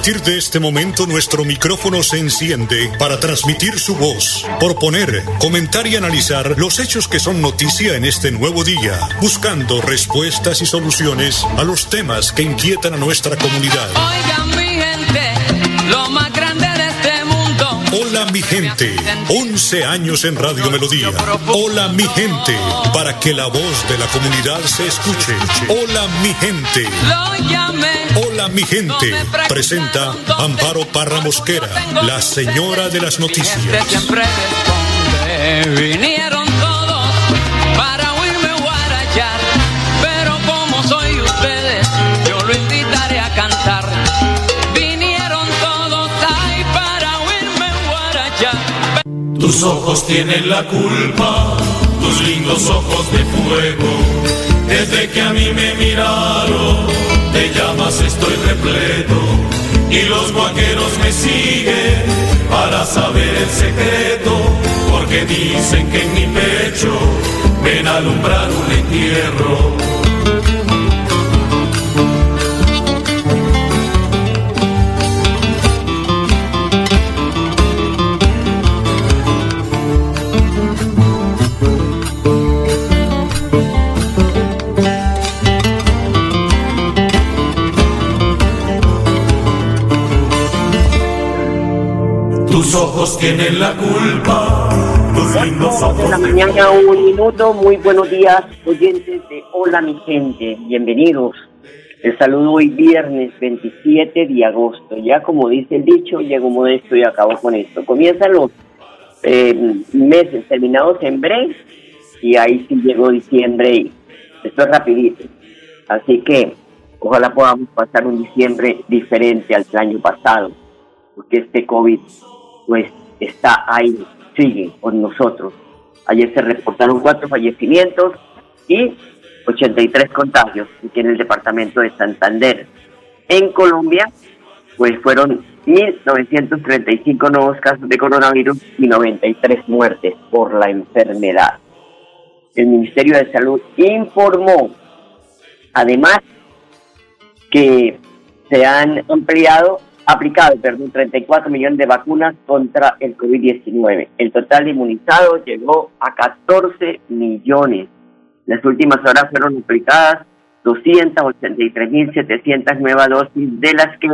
partir de este momento nuestro micrófono se enciende para transmitir su voz, proponer, comentar y analizar los hechos que son noticia en este nuevo día, buscando respuestas y soluciones a los temas que inquietan a nuestra comunidad. Oigan mi gente, lo más grande. Hola mi gente, 11 años en Radio Melodía. Hola mi gente, para que la voz de la comunidad se escuche. Hola mi gente. Hola mi gente, presenta Amparo Parra Mosquera, la señora de las noticias. Tus ojos tienen la culpa, tus lindos ojos de fuego. Desde que a mí me miraron, te llamas estoy repleto. Y los guaqueros me siguen para saber el secreto. Porque dicen que en mi pecho ven a alumbrar un entierro. Tus ojos tienen la culpa, tus lindos ojos de la mañana, un minuto. Muy buenos días, oyentes de Hola mi gente. Bienvenidos. Les saludo hoy viernes 27 de agosto. Ya como dice el dicho, llego modesto y acabo con esto. Comienzan los eh, meses terminados en breve y ahí sí llegó diciembre y esto es rapidito. Así que ojalá podamos pasar un diciembre diferente al año pasado, porque este COVID pues está ahí, sigue con nosotros. Ayer se reportaron cuatro fallecimientos y 83 contagios aquí en el departamento de Santander. En Colombia, pues fueron 1.935 nuevos casos de coronavirus y 93 muertes por la enfermedad. El Ministerio de Salud informó, además, que se han ampliado, aplicado, perdón, 34 millones de vacunas contra el COVID-19. El total de inmunizados llegó a 14 millones. Las últimas horas fueron aplicadas 283.700 nuevas dosis, de las que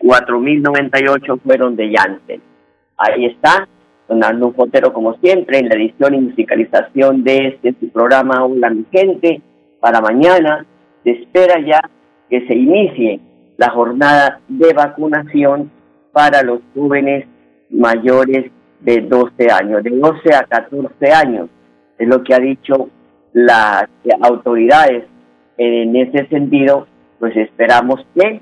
4.098 fueron de Janssen. Ahí está, Donaldo un Fotero como siempre, en la edición y musicalización de este su programa Hola mi gente. Para mañana se espera ya que se inicie la jornada de vacunación para los jóvenes mayores de 12 años, de 12 a 14 años, es lo que ha dicho las autoridades. En ese sentido, pues esperamos que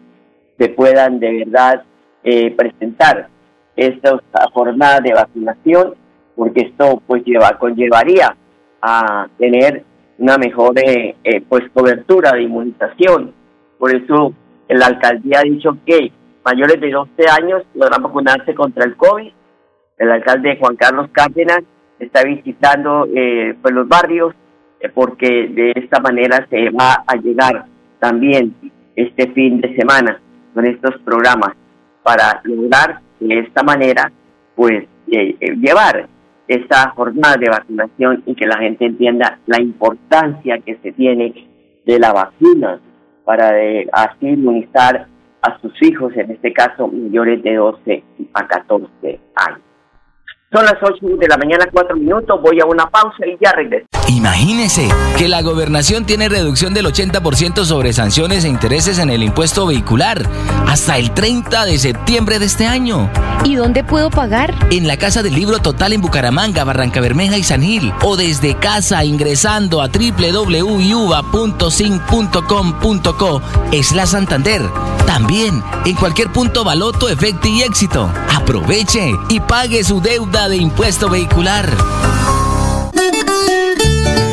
se puedan de verdad eh, presentar esta jornada de vacunación, porque esto pues lleva, conllevaría a tener una mejor eh, eh, pues cobertura de inmunización. Por eso la alcaldía ha dicho que mayores de 12 años podrán vacunarse contra el COVID. El alcalde Juan Carlos Cárdenas está visitando eh, pues los barrios eh, porque de esta manera se va a llegar también este fin de semana con estos programas para lograr de esta manera pues eh, eh, llevar esta jornada de vacunación y que la gente entienda la importancia que se tiene de la vacuna para de, así inmunizar a sus hijos, en este caso mayores de 12 a 14 años. Son las 8 de la mañana, 4 minutos. Voy a una pausa y ya regreso. Imagínese que la gobernación tiene reducción del 80% sobre sanciones e intereses en el impuesto vehicular hasta el 30 de septiembre de este año. ¿Y dónde puedo pagar? En la Casa del Libro Total en Bucaramanga, Barranca Bermeja y San Gil. O desde casa ingresando a www.sin.com.co es la Santander. También en cualquier punto Baloto, Efecti y Éxito. Aproveche y pague su deuda de impuesto vehicular.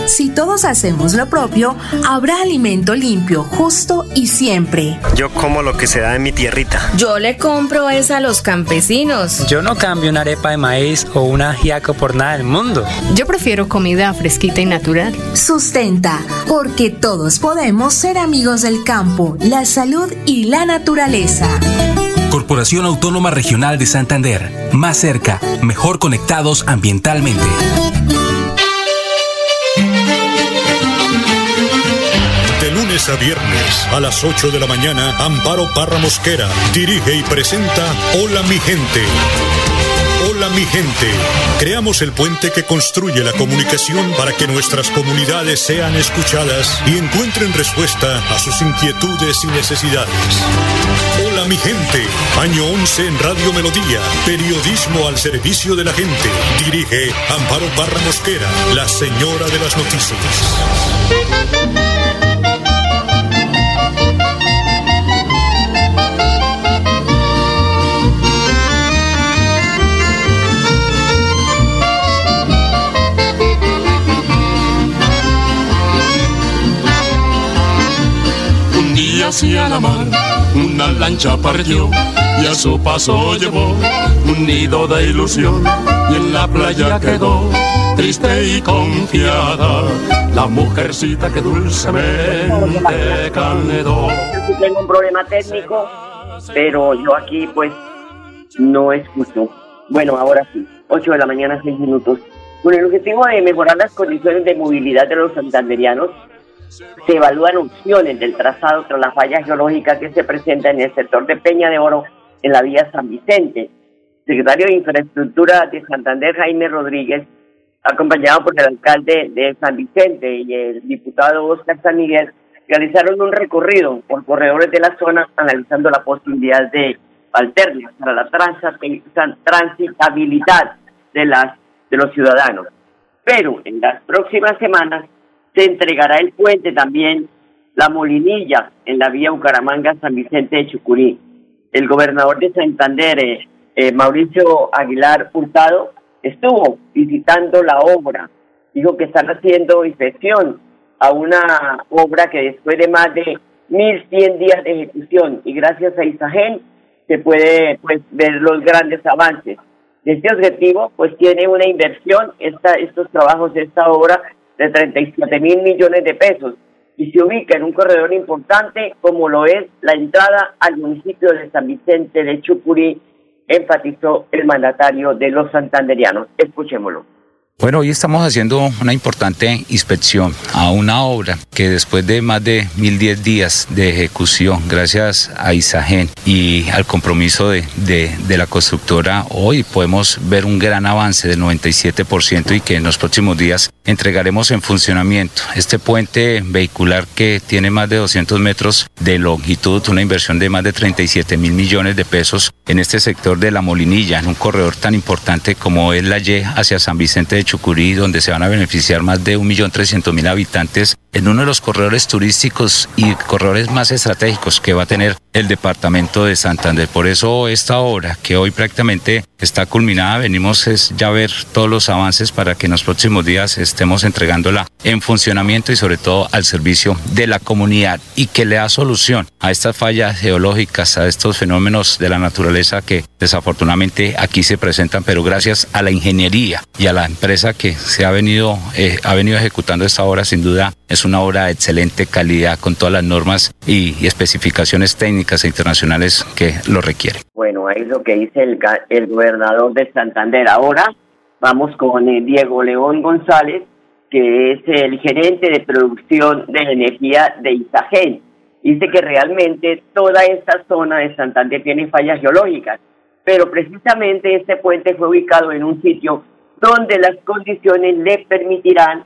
Si todos hacemos lo propio, habrá alimento limpio, justo y siempre. Yo como lo que se da en mi tierrita. Yo le compro es a los campesinos. Yo no cambio una arepa de maíz o un ajiaco por nada del mundo. Yo prefiero comida fresquita y natural. Sustenta, porque todos podemos ser amigos del campo, la salud y la naturaleza. Corporación Autónoma Regional de Santander. Más cerca, mejor conectados ambientalmente. A viernes a las 8 de la mañana, Amparo Parra Mosquera dirige y presenta Hola mi gente. Hola mi gente. Creamos el puente que construye la comunicación para que nuestras comunidades sean escuchadas y encuentren respuesta a sus inquietudes y necesidades. Hola mi gente. Año 11 en Radio Melodía. Periodismo al servicio de la gente. Dirige Amparo Parra Mosquera, la señora de las noticias. Hacia la mar, una lancha partió y a su paso llevó un nido de ilusión y en la playa quedó triste y confiada la mujercita que dulcemente canedó. Tengo un problema técnico, pero yo aquí pues no escucho. Bueno, ahora sí, 8 de la mañana, 6 minutos. Con el objetivo de mejorar las condiciones de movilidad de los santanderianos, se evalúan opciones del trazado tras la falla geológica que se presenta en el sector de Peña de Oro en la vía San Vicente. Secretario de Infraestructura de Santander, Jaime Rodríguez, acompañado por el alcalde de San Vicente y el diputado Oscar San Miguel, realizaron un recorrido por corredores de la zona analizando la posibilidad de alternas para la transitabilidad de, las, de los ciudadanos. Pero en las próximas semanas se entregará el puente también, la Molinilla, en la vía Bucaramanga-San Vicente de Chucurí. El gobernador de Santander, eh, eh, Mauricio Aguilar Hurtado, estuvo visitando la obra. Dijo que están haciendo inspección a una obra que después de más de 1.100 días de ejecución y gracias a Isagen se puede pues ver los grandes avances. Este objetivo pues tiene una inversión, esta, estos trabajos de esta obra de 37 mil millones de pesos y se ubica en un corredor importante como lo es la entrada al municipio de San Vicente de Chucurí, enfatizó el mandatario de los santanderianos. Escuchémoslo. Bueno, hoy estamos haciendo una importante inspección a una obra que después de más de 1010 días de ejecución, gracias a Isagen y al compromiso de, de, la constructora, hoy podemos ver un gran avance del 97% y que en los próximos días entregaremos en funcionamiento. Este puente vehicular que tiene más de 200 metros de longitud, una inversión de más de 37 mil millones de pesos en este sector de la Molinilla, en un corredor tan importante como es la Y hacia San Vicente de Chucurí, donde se van a beneficiar más de 1.300.000 habitantes en uno de los corredores turísticos y corredores más estratégicos que va a tener el departamento de Santander. Por eso esta obra, que hoy prácticamente está culminada, venimos es ya a ver todos los avances para que en los próximos días estemos entregándola en funcionamiento y sobre todo al servicio de la comunidad y que le da solución a estas fallas geológicas, a estos fenómenos de la naturaleza que desafortunadamente aquí se presentan, pero gracias a la ingeniería y a la empresa que se ha venido, eh, ha venido ejecutando esta obra, sin duda es una obra de excelente calidad con todas las normas y, y especificaciones técnicas e internacionales que lo requieren. Bueno, ahí es lo que dice el, el gobernador de Santander. Ahora vamos con eh, Diego León González, que es el gerente de producción de energía de Isagen. Dice que realmente toda esta zona de Santander tiene fallas geológicas, pero precisamente este puente fue ubicado en un sitio donde las condiciones le permitirán,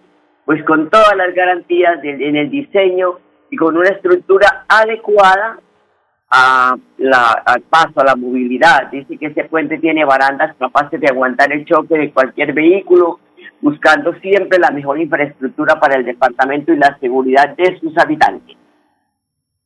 pues con todas las garantías en el diseño y con una estructura adecuada a la, al paso, a la movilidad. Dice que este puente tiene barandas capaces de aguantar el choque de cualquier vehículo, buscando siempre la mejor infraestructura para el departamento y la seguridad de sus habitantes.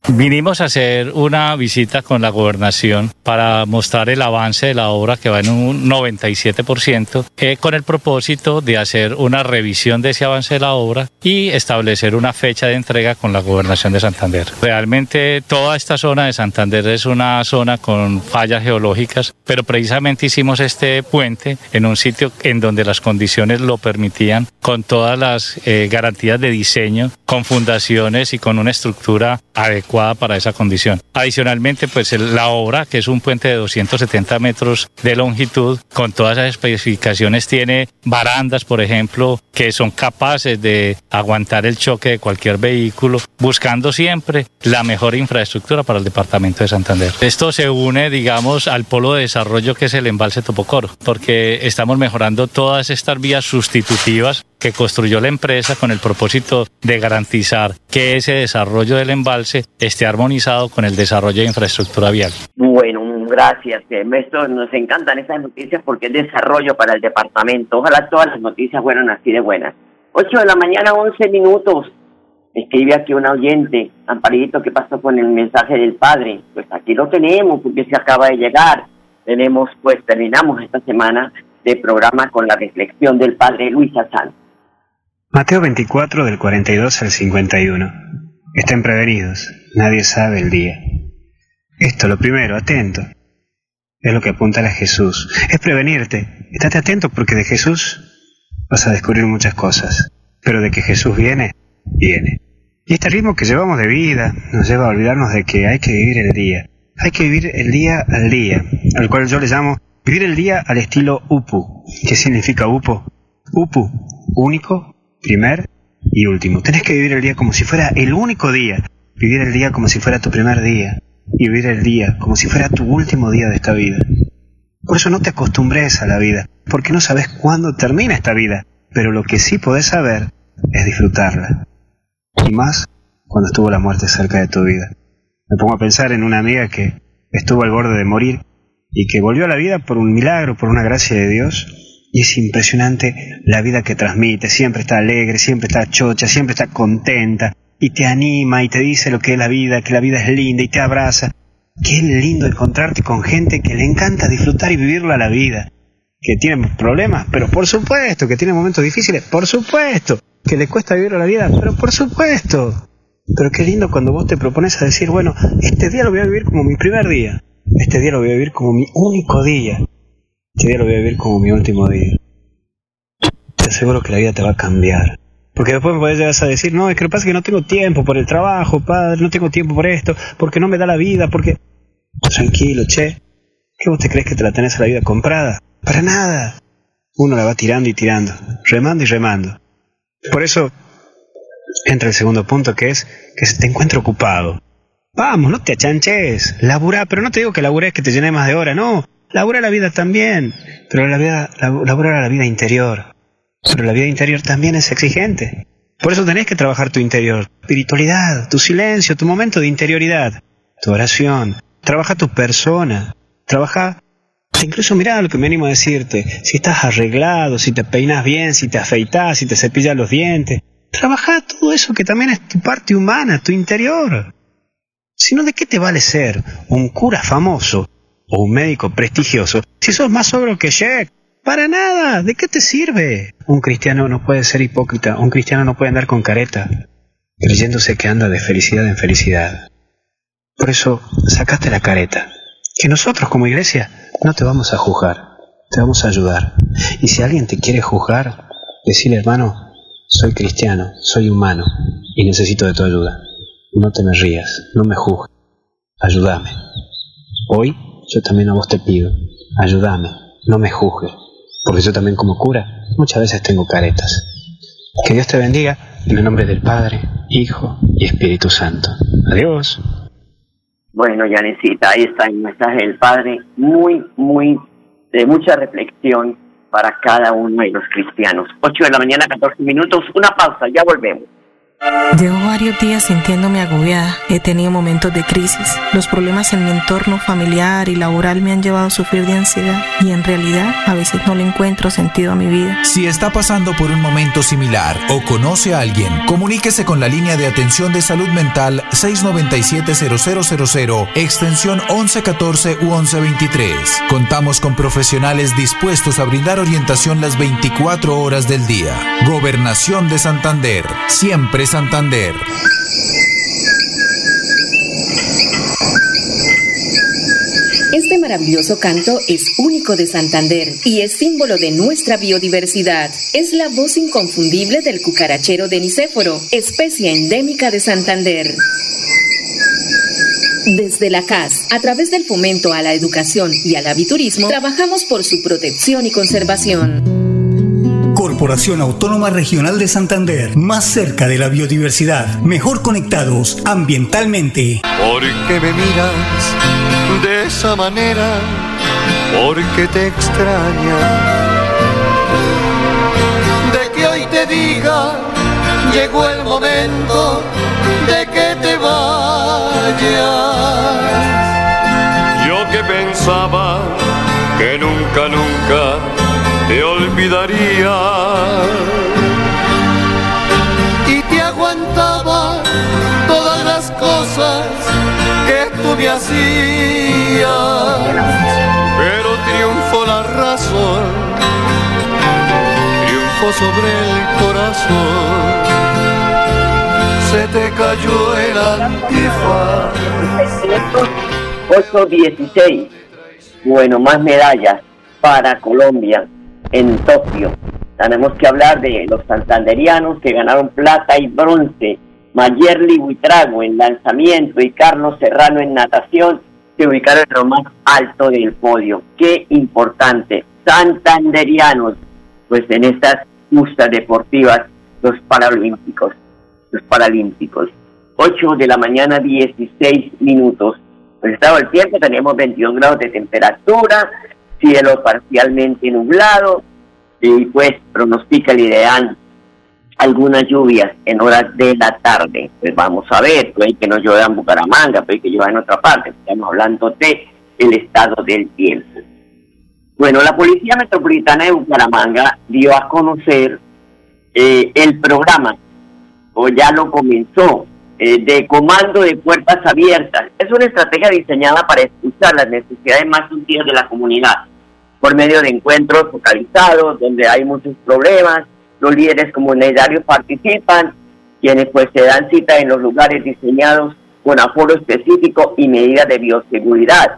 Vinimos a hacer una visita con la gobernación para mostrar el avance de la obra que va en un 97%, eh, con el propósito de hacer una revisión de ese avance de la obra y establecer una fecha de entrega con la gobernación de Santander. Realmente toda esta zona de Santander es una zona con fallas geológicas, pero precisamente hicimos este puente en un sitio en donde las condiciones lo permitían, con todas las eh, garantías de diseño, con fundaciones y con una estructura adecuada para esa condición. Adicionalmente, pues la obra, que es un puente de 270 metros de longitud, con todas esas especificaciones, tiene barandas, por ejemplo, que son capaces de aguantar el choque de cualquier vehículo, buscando siempre la mejor infraestructura para el departamento de Santander. Esto se une, digamos, al polo de desarrollo que es el embalse Topocoro, porque estamos mejorando todas estas vías sustitutivas que construyó la empresa con el propósito de garantizar que ese desarrollo del embalse esté armonizado con el desarrollo de infraestructura vial. Bueno, gracias. Esto, nos encantan estas noticias porque es desarrollo para el departamento. Ojalá todas las noticias fueran así de buenas. 8 de la mañana, 11 minutos. Escribe aquí un oyente, Amparito, ¿qué pasó con el mensaje del padre? Pues aquí lo tenemos, porque se acaba de llegar. Tenemos, pues terminamos esta semana de programa con la reflexión del padre Luis Azán. Mateo 24 del 42 al 51. Estén prevenidos, nadie sabe el día. Esto, lo primero, atento. Es lo que apunta a Jesús. Es prevenirte. Estate atento porque de Jesús vas a descubrir muchas cosas. Pero de que Jesús viene, viene. Y este ritmo que llevamos de vida nos lleva a olvidarnos de que hay que vivir el día. Hay que vivir el día al día, al cual yo le llamo vivir el día al estilo UPU. ¿Qué significa UPU? UPU, único, primer y último. Tenés que vivir el día como si fuera el único día, vivir el día como si fuera tu primer día y vivir el día como si fuera tu último día de esta vida. Por eso no te acostumbres a la vida, porque no sabes cuándo termina esta vida, pero lo que sí podés saber es disfrutarla. Y más cuando estuvo la muerte cerca de tu vida. Me pongo a pensar en una amiga que estuvo al borde de morir y que volvió a la vida por un milagro, por una gracia de Dios, y es impresionante la vida que transmite, siempre está alegre, siempre está chocha, siempre está contenta, y te anima y te dice lo que es la vida, que la vida es linda y te abraza. Qué lindo encontrarte con gente que le encanta disfrutar y vivirla la vida, que tiene problemas, pero por supuesto, que tiene momentos difíciles, por supuesto, que le cuesta vivir la vida, pero por supuesto. Pero qué lindo cuando vos te propones a decir, bueno, este día lo voy a vivir como mi primer día, este día lo voy a vivir como mi único día, este día lo voy a vivir como mi último día. Te aseguro que la vida te va a cambiar. Porque después me puedes llegar a decir, no, es que lo que pasa es que no tengo tiempo por el trabajo, padre, no tengo tiempo por esto, porque no me da la vida, porque... Tranquilo, che. ¿Qué vos te crees que te la tenés a la vida comprada? Para nada. Uno la va tirando y tirando, remando y remando. Por eso entra el segundo punto que es que se te encuentre ocupado. Vamos, no te achanches, labura, pero no te digo que labures que te llene más de hora, no. Labura la vida también, pero la vida, labura la vida interior. Pero la vida interior también es exigente. Por eso tenés que trabajar tu interior, espiritualidad, tu silencio, tu momento de interioridad, tu oración. Trabaja tu persona. Trabaja, incluso mira lo que me animo a decirte, si estás arreglado, si te peinas bien, si te afeitas, si te cepillas los dientes. Trabaja todo eso que también es tu parte humana, tu interior. Si no, ¿de qué te vale ser un cura famoso o un médico prestigioso si sos más sobro que Jack? Para nada, ¿de qué te sirve? Un cristiano no puede ser hipócrita, un cristiano no puede andar con careta, creyéndose que anda de felicidad en felicidad. Por eso, sacate la careta, que nosotros como iglesia no te vamos a juzgar, te vamos a ayudar. Y si alguien te quiere juzgar, decirle hermano, soy cristiano, soy humano y necesito de tu ayuda. No te me rías, no me juzgues, ayúdame. Hoy yo también a vos te pido, ayúdame, no me juzgues, porque yo también como cura muchas veces tengo caretas. Que Dios te bendiga en el nombre del Padre, Hijo y Espíritu Santo. Adiós. Bueno, Yanecita, ahí está el mensaje del Padre, muy, muy, de mucha reflexión para cada uno de los cristianos. 8 de la mañana, 14 minutos, una pausa, ya volvemos. Llevo varios días sintiéndome agobiada. He tenido momentos de crisis. Los problemas en mi entorno familiar y laboral me han llevado a sufrir de ansiedad y en realidad a veces no le encuentro sentido a mi vida. Si está pasando por un momento similar o conoce a alguien, comuníquese con la línea de atención de salud mental 697-0000, extensión 1114 u 1123. Contamos con profesionales dispuestos a brindar orientación las 24 horas del día. Gobernación de Santander. Siempre Santander. Este maravilloso canto es único de Santander y es símbolo de nuestra biodiversidad. Es la voz inconfundible del cucarachero de Nicéforo, especie endémica de Santander. Desde la CAS, a través del fomento a la educación y al aviturismo, trabajamos por su protección y conservación. Corporación Autónoma Regional de Santander, más cerca de la biodiversidad, mejor conectados ambientalmente. ¿Por qué me miras de esa manera? Porque te extraña. De que hoy te diga, llegó el momento de que te vayas. Yo que pensaba que nunca, nunca te olvidaría. Y te aguantaba todas las cosas que tú me hacías. Pero triunfó la razón, triunfó sobre el corazón se te cayó el antifaz. 8-16. Bueno, más medallas para Colombia en Tokio. Tenemos que hablar de los santanderianos que ganaron plata y bronce. Mayerly Buitrago en lanzamiento y Carlos Serrano en natación se ubicaron en lo más alto del podio. Qué importante. Santanderianos, pues en estas justas deportivas, los Paralímpicos los Paralímpicos. 8 de la mañana, 16 minutos. Pues estaba el tiempo, teníamos 22 grados de temperatura, cielo parcialmente nublado, y pues pronostica el ideal algunas lluvias en horas de la tarde. Pues vamos a ver, puede que no llueva en Bucaramanga, puede que llueva en otra parte. Estamos hablando de el estado del tiempo. Bueno, la Policía Metropolitana de Bucaramanga dio a conocer eh, el programa o ya lo comenzó, eh, de comando de puertas abiertas. Es una estrategia diseñada para escuchar las necesidades más sutiles de la comunidad, por medio de encuentros focalizados, donde hay muchos problemas, los líderes comunitarios participan, quienes pues se dan cita en los lugares diseñados con aforo específico y medidas de bioseguridad.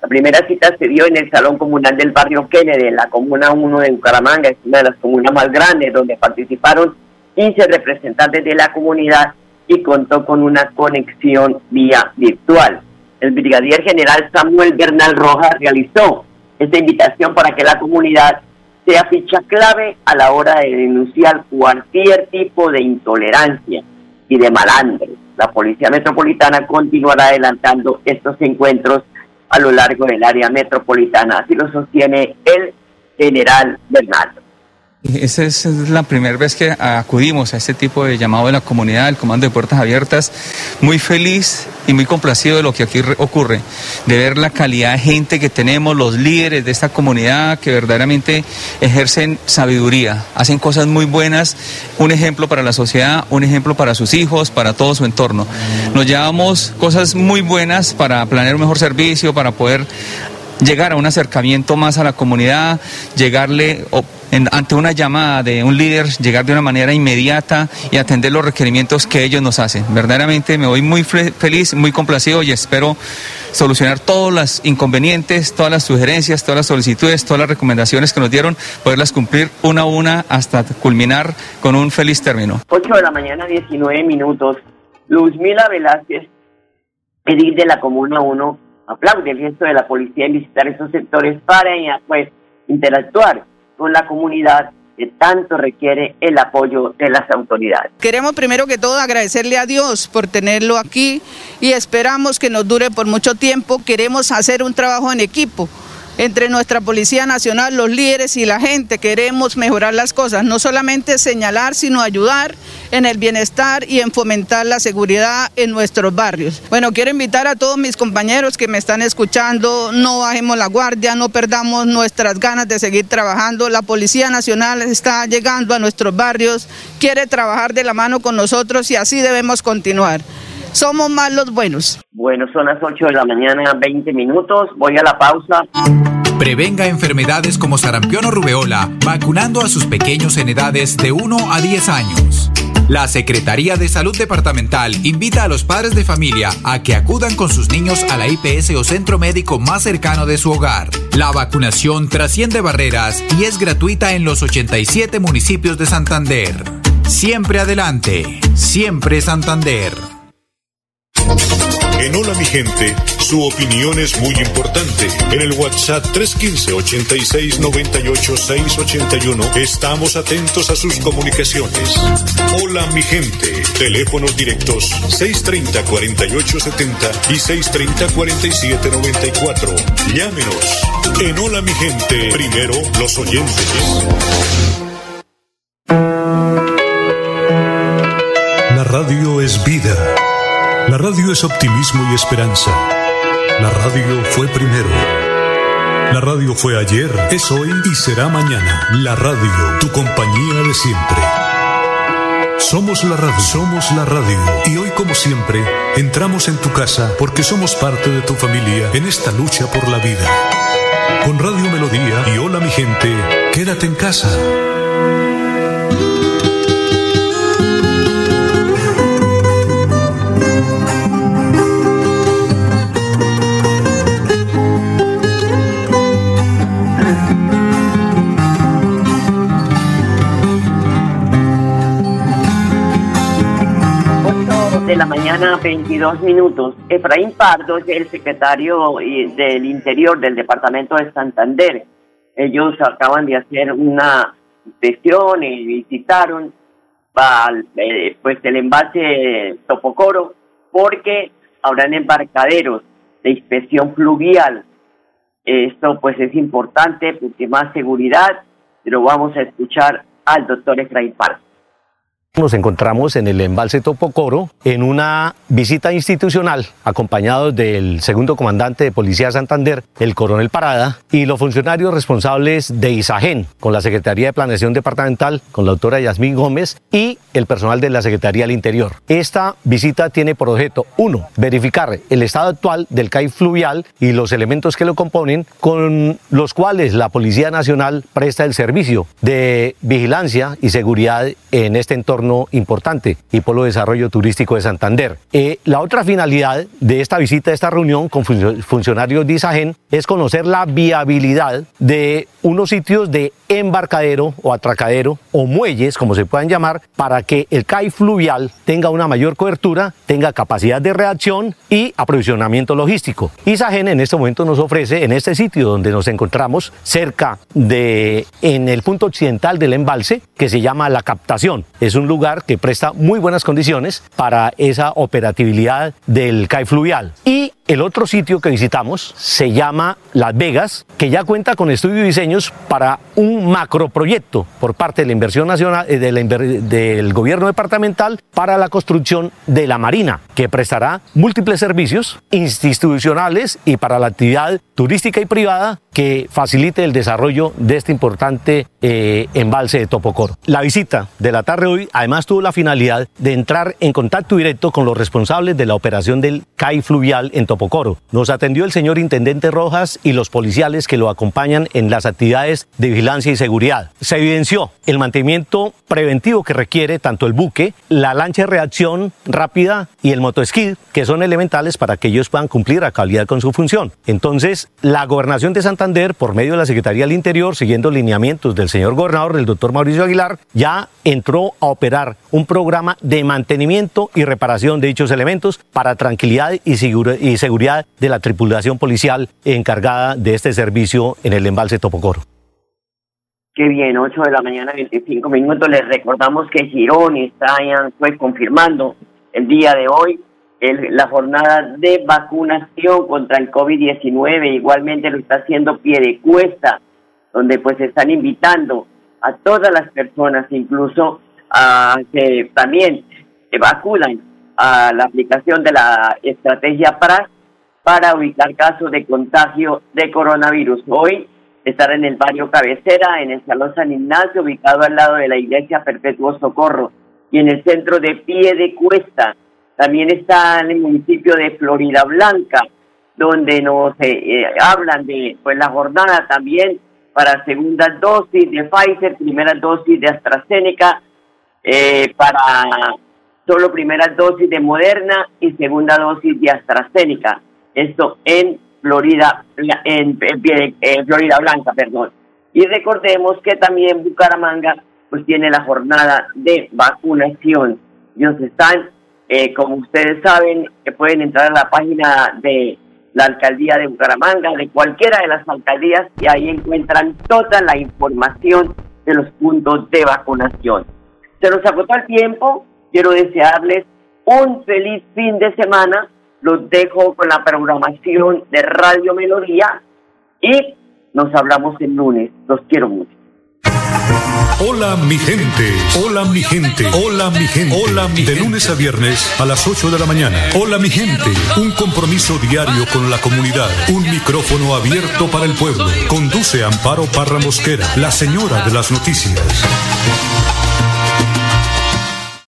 La primera cita se dio en el Salón Comunal del Barrio Kennedy, en la Comuna 1 de Bucaramanga, es una de las comunas más grandes, donde participaron 15 representantes de la comunidad y contó con una conexión vía virtual. El brigadier general Samuel Bernal Rojas realizó esta invitación para que la comunidad sea ficha clave a la hora de denunciar cualquier tipo de intolerancia y de malandro. La Policía Metropolitana continuará adelantando estos encuentros a lo largo del área metropolitana, así lo sostiene el general Bernal. Esa es la primera vez que acudimos a este tipo de llamado de la comunidad, el Comando de Puertas Abiertas. Muy feliz y muy complacido de lo que aquí ocurre, de ver la calidad de gente que tenemos, los líderes de esta comunidad que verdaderamente ejercen sabiduría, hacen cosas muy buenas, un ejemplo para la sociedad, un ejemplo para sus hijos, para todo su entorno. Nos llevamos cosas muy buenas para planear un mejor servicio, para poder llegar a un acercamiento más a la comunidad, llegarle ante una llamada de un líder, llegar de una manera inmediata y atender los requerimientos que ellos nos hacen. Verdaderamente me voy muy feliz, muy complacido y espero solucionar todos los inconvenientes, todas las sugerencias, todas las solicitudes, todas las recomendaciones que nos dieron, poderlas cumplir una a una hasta culminar con un feliz término. 8 de la mañana, 19 minutos. Luzmila Velázquez, edil de la Comuna 1, aplaude el gesto de la policía en visitar esos sectores para pues, interactuar con la comunidad que tanto requiere el apoyo de las autoridades. Queremos primero que todo agradecerle a Dios por tenerlo aquí y esperamos que nos dure por mucho tiempo. Queremos hacer un trabajo en equipo entre nuestra Policía Nacional, los líderes y la gente. Queremos mejorar las cosas, no solamente señalar, sino ayudar en el bienestar y en fomentar la seguridad en nuestros barrios. Bueno, quiero invitar a todos mis compañeros que me están escuchando, no bajemos la guardia, no perdamos nuestras ganas de seguir trabajando. La Policía Nacional está llegando a nuestros barrios, quiere trabajar de la mano con nosotros y así debemos continuar. Somos más los buenos. Bueno, son las 8 de la mañana, 20 minutos. Voy a la pausa. Prevenga enfermedades como sarampión o rubeola vacunando a sus pequeños en edades de 1 a 10 años. La Secretaría de Salud Departamental invita a los padres de familia a que acudan con sus niños a la IPS o centro médico más cercano de su hogar. La vacunación trasciende barreras y es gratuita en los 87 municipios de Santander. Siempre adelante, siempre Santander. En Hola mi gente, su opinión es muy importante. En el WhatsApp 315-8698-681 estamos atentos a sus comunicaciones. Hola mi gente, teléfonos directos 630-4870 y 630-4794. Llámenos. En Hola mi gente, primero los oyentes. La radio es vida. La radio es optimismo y esperanza. La radio fue primero. La radio fue ayer, es hoy y será mañana. La radio, tu compañía de siempre. Somos la radio, somos la radio. Y hoy como siempre, entramos en tu casa porque somos parte de tu familia en esta lucha por la vida. Con Radio Melodía y Hola mi gente, quédate en casa. De la mañana, 22 minutos. Efraín Pardo es el secretario del Interior del Departamento de Santander. Ellos acaban de hacer una inspección y visitaron eh, pues el embalse Topocoro porque habrán embarcaderos de inspección fluvial. Esto pues es importante porque más seguridad, pero vamos a escuchar al doctor Efraín Pardo. Nos encontramos en el embalse Topocoro en una visita institucional acompañados del segundo comandante de Policía de Santander, el coronel Parada, y los funcionarios responsables de ISAGEN, con la Secretaría de Planeación Departamental, con la doctora Yasmín Gómez y el personal de la Secretaría del Interior. Esta visita tiene por objeto, uno, verificar el estado actual del CAI fluvial y los elementos que lo componen, con los cuales la Policía Nacional presta el servicio de vigilancia y seguridad en este entorno importante y por lo desarrollo turístico de Santander. Eh, la otra finalidad de esta visita, de esta reunión con funcionarios de ISAGEN, es conocer la viabilidad de unos sitios de embarcadero o atracadero o muelles, como se puedan llamar, para que el CAI fluvial tenga una mayor cobertura, tenga capacidad de reacción y aprovisionamiento logístico. ISAGEN en este momento nos ofrece en este sitio donde nos encontramos cerca de en el punto occidental del embalse que se llama La Captación. Es un lugar que presta muy buenas condiciones para esa operatividad del CAI fluvial. Y el otro sitio que visitamos se llama Las Vegas, que ya cuenta con estudios y diseños para un macroproyecto por parte de la inversión nacional eh, del gobierno departamental para la construcción de la marina, que prestará múltiples servicios institucionales y para la actividad turística y privada que facilite el desarrollo de este importante eh, embalse de Topocor. La visita de la tarde hoy además tuvo la finalidad de entrar en contacto directo con los responsables de la operación del CAI fluvial en Topocor Pocoro. Nos atendió el señor Intendente Rojas y los policiales que lo acompañan en las actividades de vigilancia y seguridad. Se evidenció el mantenimiento preventivo que requiere tanto el buque, la lancha de reacción rápida y el motoesquí, que son elementales para que ellos puedan cumplir a cabalidad con su función. Entonces, la gobernación de Santander, por medio de la Secretaría del Interior, siguiendo lineamientos del señor gobernador, del doctor Mauricio Aguilar, ya entró a operar un programa de mantenimiento y reparación de dichos elementos para tranquilidad y seguridad seguridad de la tripulación policial encargada de este servicio en el embalse Topocoro. Qué bien, 8 de la mañana, 25 minutos. Les recordamos que Girón está pues, confirmando el día de hoy el, la jornada de vacunación contra el COVID-19. Igualmente lo está haciendo pie de cuesta, donde pues están invitando a todas las personas, incluso a que también se vacunan a la aplicación de la estrategia PRAS para ubicar casos de contagio de coronavirus. Hoy estar en el barrio Cabecera, en el Salón San Ignacio, ubicado al lado de la Iglesia Perpetuo Socorro, y en el centro de Pie de Cuesta. También está en el municipio de Florida Blanca, donde nos eh, eh, hablan de pues la jornada también para segunda dosis de Pfizer, primera dosis de AstraZeneca, eh, para solo primera dosis de Moderna y segunda dosis de AstraZeneca esto en Florida, en, Florida Blanca, perdón. Y recordemos que también Bucaramanga pues tiene la jornada de vacunación. Ellos están Eh, como ustedes saben, que pueden entrar a la página de la alcaldía de Bucaramanga, de cualquiera de las alcaldías, y ahí encuentran toda la información de los puntos de vacunación. Se nos agotó el tiempo, quiero desearles un feliz fin de semana, los dejo con la programación de Radio Melodía y nos hablamos el lunes, los quiero mucho. Hola mi gente, hola mi gente, hola mi gente, hola mi De lunes a viernes a las 8 de la mañana. Hola mi gente, un compromiso diario con la comunidad, un micrófono abierto para el pueblo. Conduce Amparo Parra Mosquera, la señora de las noticias.